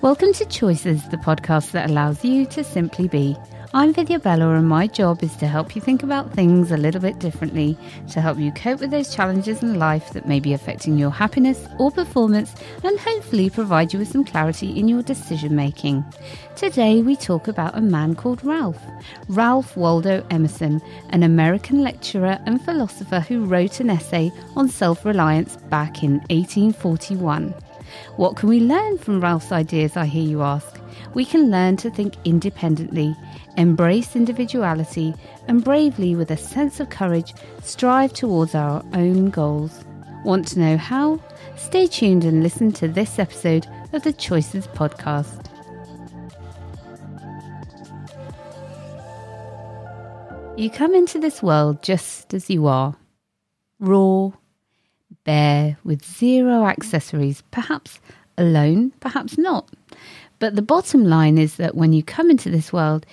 Welcome to Choices, the podcast that allows you to simply be. I'm Vidya Bella, and my job is to help you think about things a little bit differently, to help you cope with those challenges in life that may be affecting your happiness or performance, and hopefully provide you with some clarity in your decision making. Today, we talk about a man called Ralph. Ralph Waldo Emerson, an American lecturer and philosopher who wrote an essay on self reliance back in 1841. What can we learn from Ralph's ideas, I hear you ask? We can learn to think independently, embrace individuality, and bravely, with a sense of courage, strive towards our own goals. Want to know how? Stay tuned and listen to this episode of the Choices Podcast. You come into this world just as you are raw, bare, with zero accessories, perhaps alone, perhaps not. But the bottom line is that when you come into this world,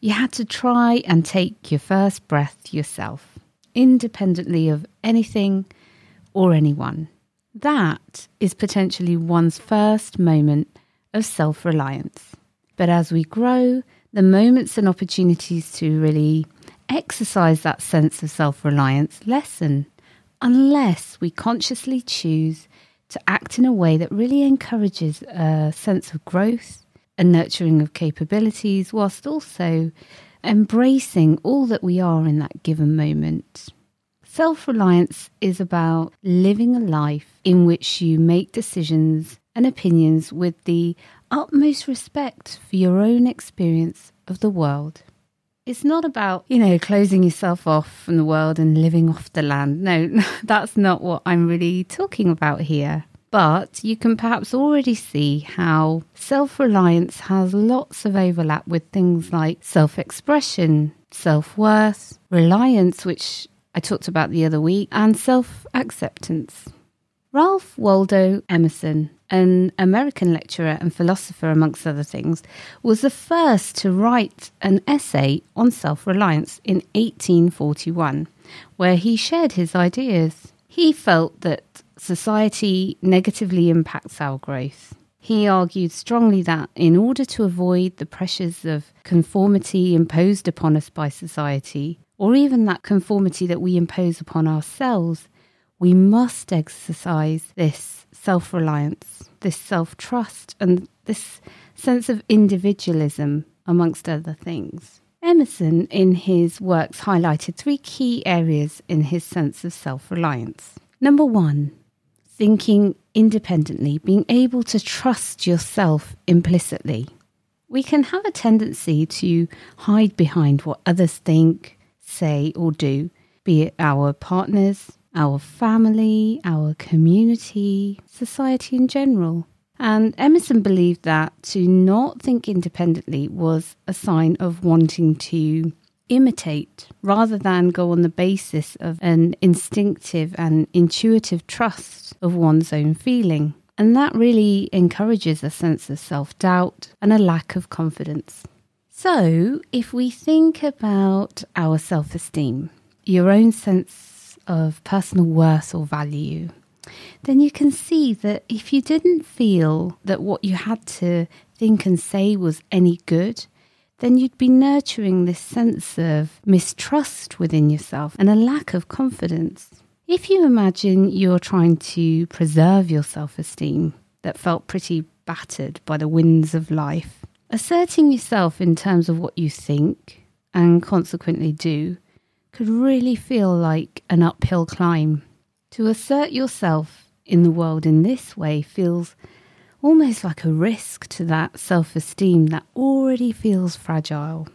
you had to try and take your first breath yourself, independently of anything or anyone. That is potentially one's first moment of self reliance. But as we grow, the moments and opportunities to really exercise that sense of self reliance lessen unless we consciously choose to act in a way that really encourages a sense of growth and nurturing of capabilities, whilst also embracing all that we are in that given moment. Self reliance is about living a life in which you make decisions and opinions with the utmost respect for your own experience of the world. It's not about, you know, closing yourself off from the world and living off the land. No, that's not what I'm really talking about here. But you can perhaps already see how self reliance has lots of overlap with things like self expression, self worth, reliance, which I talked about the other week, and self acceptance. Ralph Waldo Emerson, an American lecturer and philosopher, amongst other things, was the first to write an essay on self reliance in 1841, where he shared his ideas. He felt that society negatively impacts our growth. He argued strongly that in order to avoid the pressures of conformity imposed upon us by society, or even that conformity that we impose upon ourselves, we must exercise this self reliance, this self trust, and this sense of individualism, amongst other things. Emerson, in his works, highlighted three key areas in his sense of self reliance. Number one, thinking independently, being able to trust yourself implicitly. We can have a tendency to hide behind what others think, say, or do, be it our partners, our family, our community, society in general. And Emerson believed that to not think independently was a sign of wanting to imitate rather than go on the basis of an instinctive and intuitive trust of one's own feeling. And that really encourages a sense of self doubt and a lack of confidence. So, if we think about our self esteem, your own sense of personal worth or value, then you can see that if you didn't feel that what you had to think and say was any good, then you'd be nurturing this sense of mistrust within yourself and a lack of confidence. If you imagine you're trying to preserve your self esteem that felt pretty battered by the winds of life, asserting yourself in terms of what you think and consequently do could really feel like an uphill climb. To assert yourself in the world in this way feels almost like a risk to that self esteem that already feels fragile.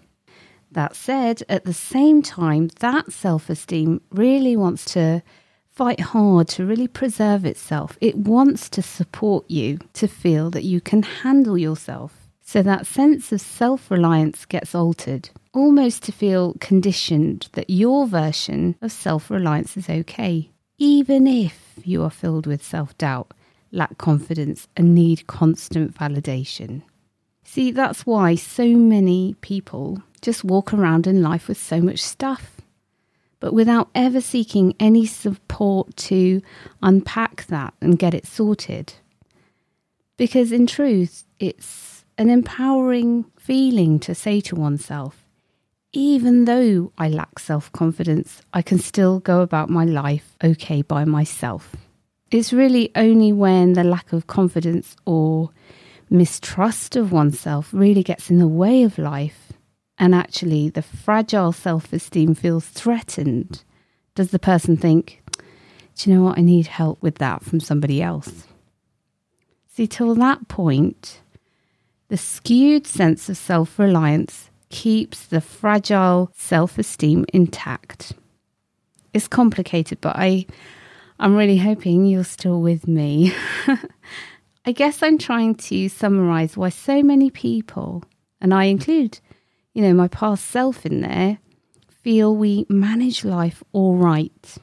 That said, at the same time, that self esteem really wants to fight hard to really preserve itself. It wants to support you to feel that you can handle yourself. So that sense of self reliance gets altered almost to feel conditioned that your version of self reliance is okay, even if you are filled with self doubt, lack confidence, and need constant validation. See, that's why so many people just walk around in life with so much stuff, but without ever seeking any support to unpack that and get it sorted. Because in truth, it's an empowering feeling to say to oneself, even though I lack self confidence, I can still go about my life okay by myself. It's really only when the lack of confidence or mistrust of oneself really gets in the way of life and actually the fragile self esteem feels threatened, does the person think, do you know what? I need help with that from somebody else. See, till that point, the skewed sense of self reliance keeps the fragile self esteem intact. It's complicated, but I, I'm really hoping you're still with me. I guess I'm trying to summarize why so many people, and I include, you know, my past self in there, feel we manage life all right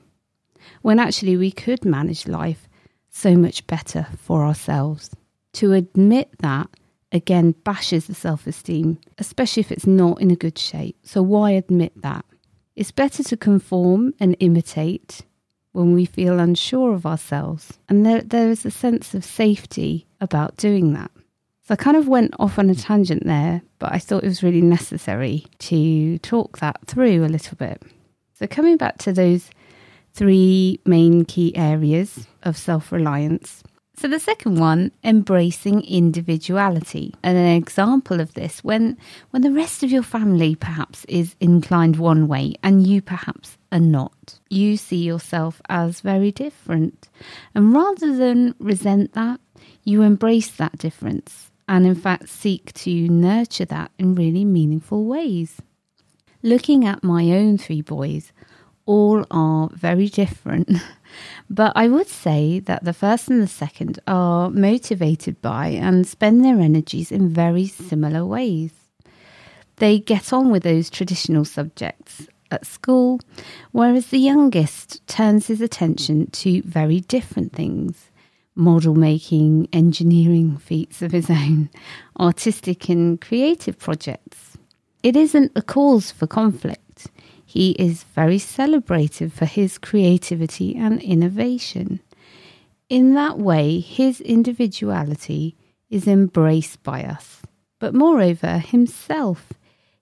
when actually we could manage life so much better for ourselves. To admit that again bashes the self esteem, especially if it's not in a good shape. So, why admit that? It's better to conform and imitate when we feel unsure of ourselves. And there, there is a sense of safety about doing that. So I kind of went off on a tangent there, but I thought it was really necessary to talk that through a little bit. So, coming back to those three main key areas of self reliance. So, the second one, embracing individuality. And an example of this, when, when the rest of your family perhaps is inclined one way and you perhaps are not, you see yourself as very different. And rather than resent that, you embrace that difference and, in fact, seek to nurture that in really meaningful ways. Looking at my own three boys, all are very different. but I would say that the first and the second are motivated by and spend their energies in very similar ways. They get on with those traditional subjects at school, whereas the youngest turns his attention to very different things model making, engineering feats of his own, artistic and creative projects. It isn't a cause for conflict he is very celebrated for his creativity and innovation. In that way, his individuality is embraced by us. But moreover, himself,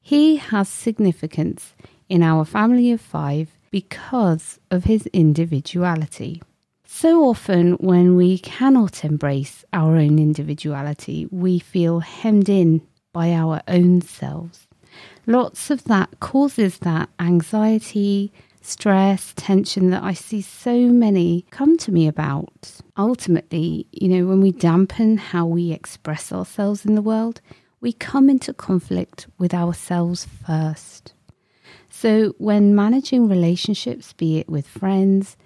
he has significance in our family of five because of his individuality. So often, when we cannot embrace our own individuality, we feel hemmed in by our own selves lots of that causes that anxiety, stress, tension that I see so many come to me about. Ultimately, you know, when we dampen how we express ourselves in the world, we come into conflict with ourselves first. So, when managing relationships, be it with friends,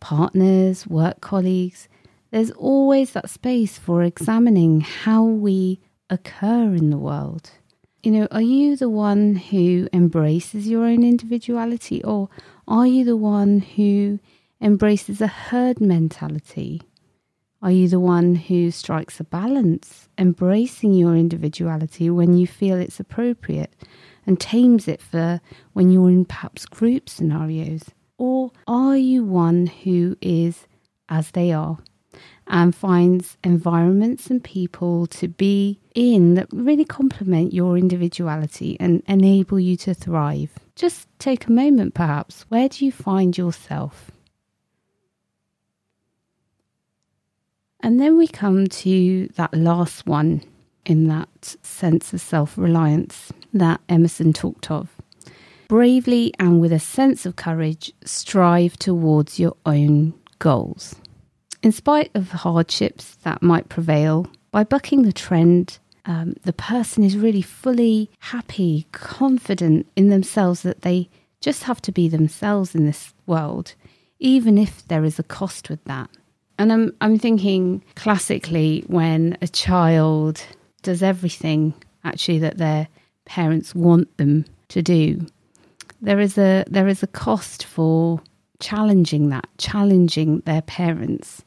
partners, work colleagues, there's always that space for examining how we occur in the world you know, are you the one who embraces your own individuality or are you the one who embraces a herd mentality? Are you the one who strikes a balance, embracing your individuality when you feel it's appropriate and tames it for when you're in perhaps group scenarios? Or are you one who is as they are and finds environments and people to be in that really complement your individuality and enable you to thrive. Just take a moment, perhaps. Where do you find yourself? And then we come to that last one in that sense of self reliance that Emerson talked of. Bravely and with a sense of courage, strive towards your own goals. In spite of hardships that might prevail, by bucking the trend, um, the person is really fully happy, confident in themselves that they just have to be themselves in this world, even if there is a cost with that. And I'm, I'm thinking classically when a child does everything actually that their parents want them to do, there is a there is a cost for challenging that, challenging their parents.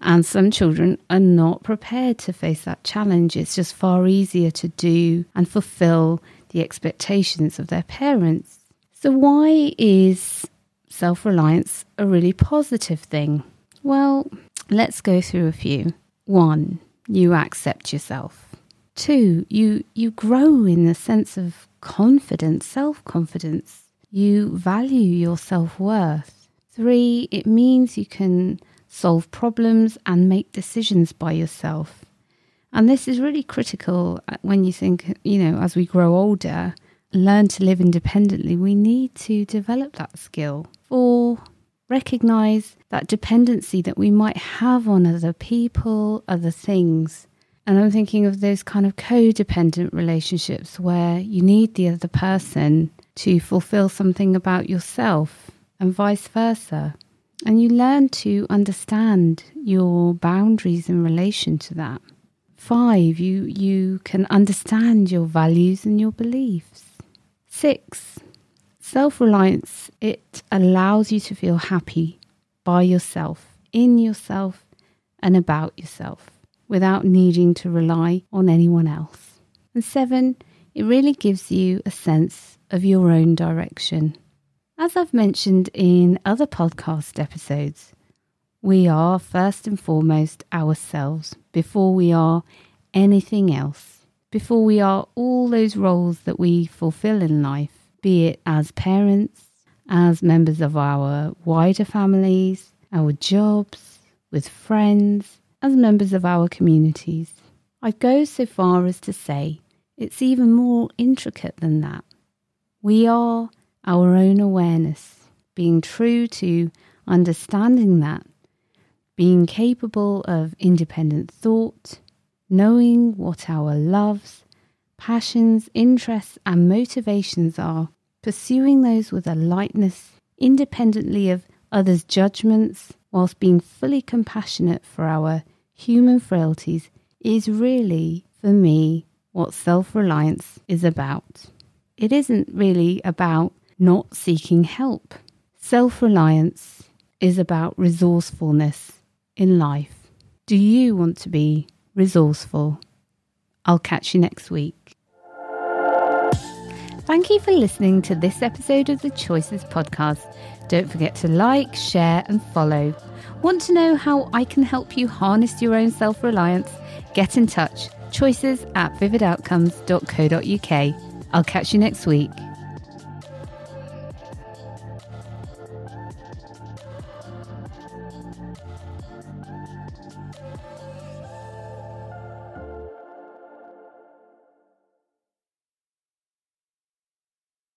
And some children are not prepared to face that challenge. It's just far easier to do and fulfill the expectations of their parents. So, why is self reliance a really positive thing? Well, let's go through a few. One, you accept yourself. Two, you, you grow in the sense of confidence, self confidence. You value your self worth. Three, it means you can solve problems and make decisions by yourself. And this is really critical uh, when you think, you know, as we grow older, learn to live independently, we need to develop that skill. Four, recognize that dependency that we might have on other people, other things. And I'm thinking of those kind of codependent relationships where you need the other person to fulfill something about yourself and vice versa. And you learn to understand your boundaries in relation to that. Five, you, you can understand your values and your beliefs. Six, self reliance, it allows you to feel happy by yourself, in yourself, and about yourself without needing to rely on anyone else. And seven, it really gives you a sense of your own direction. As I've mentioned in other podcast episodes, we are first and foremost ourselves before we are anything else, before we are all those roles that we fulfill in life, be it as parents, as members of our wider families, our jobs, with friends, as members of our communities. I go so far as to say it's even more intricate than that. We are our own awareness, being true to understanding that, being capable of independent thought, knowing what our loves, passions, interests, and motivations are, pursuing those with a lightness, independently of others' judgments, whilst being fully compassionate for our human frailties, is really, for me, what self reliance is about. It isn't really about not seeking help. Self reliance is about resourcefulness in life. Do you want to be resourceful? I'll catch you next week. Thank you for listening to this episode of the Choices Podcast. Don't forget to like, share, and follow. Want to know how I can help you harness your own self reliance? Get in touch. Choices at vividoutcomes.co.uk. I'll catch you next week.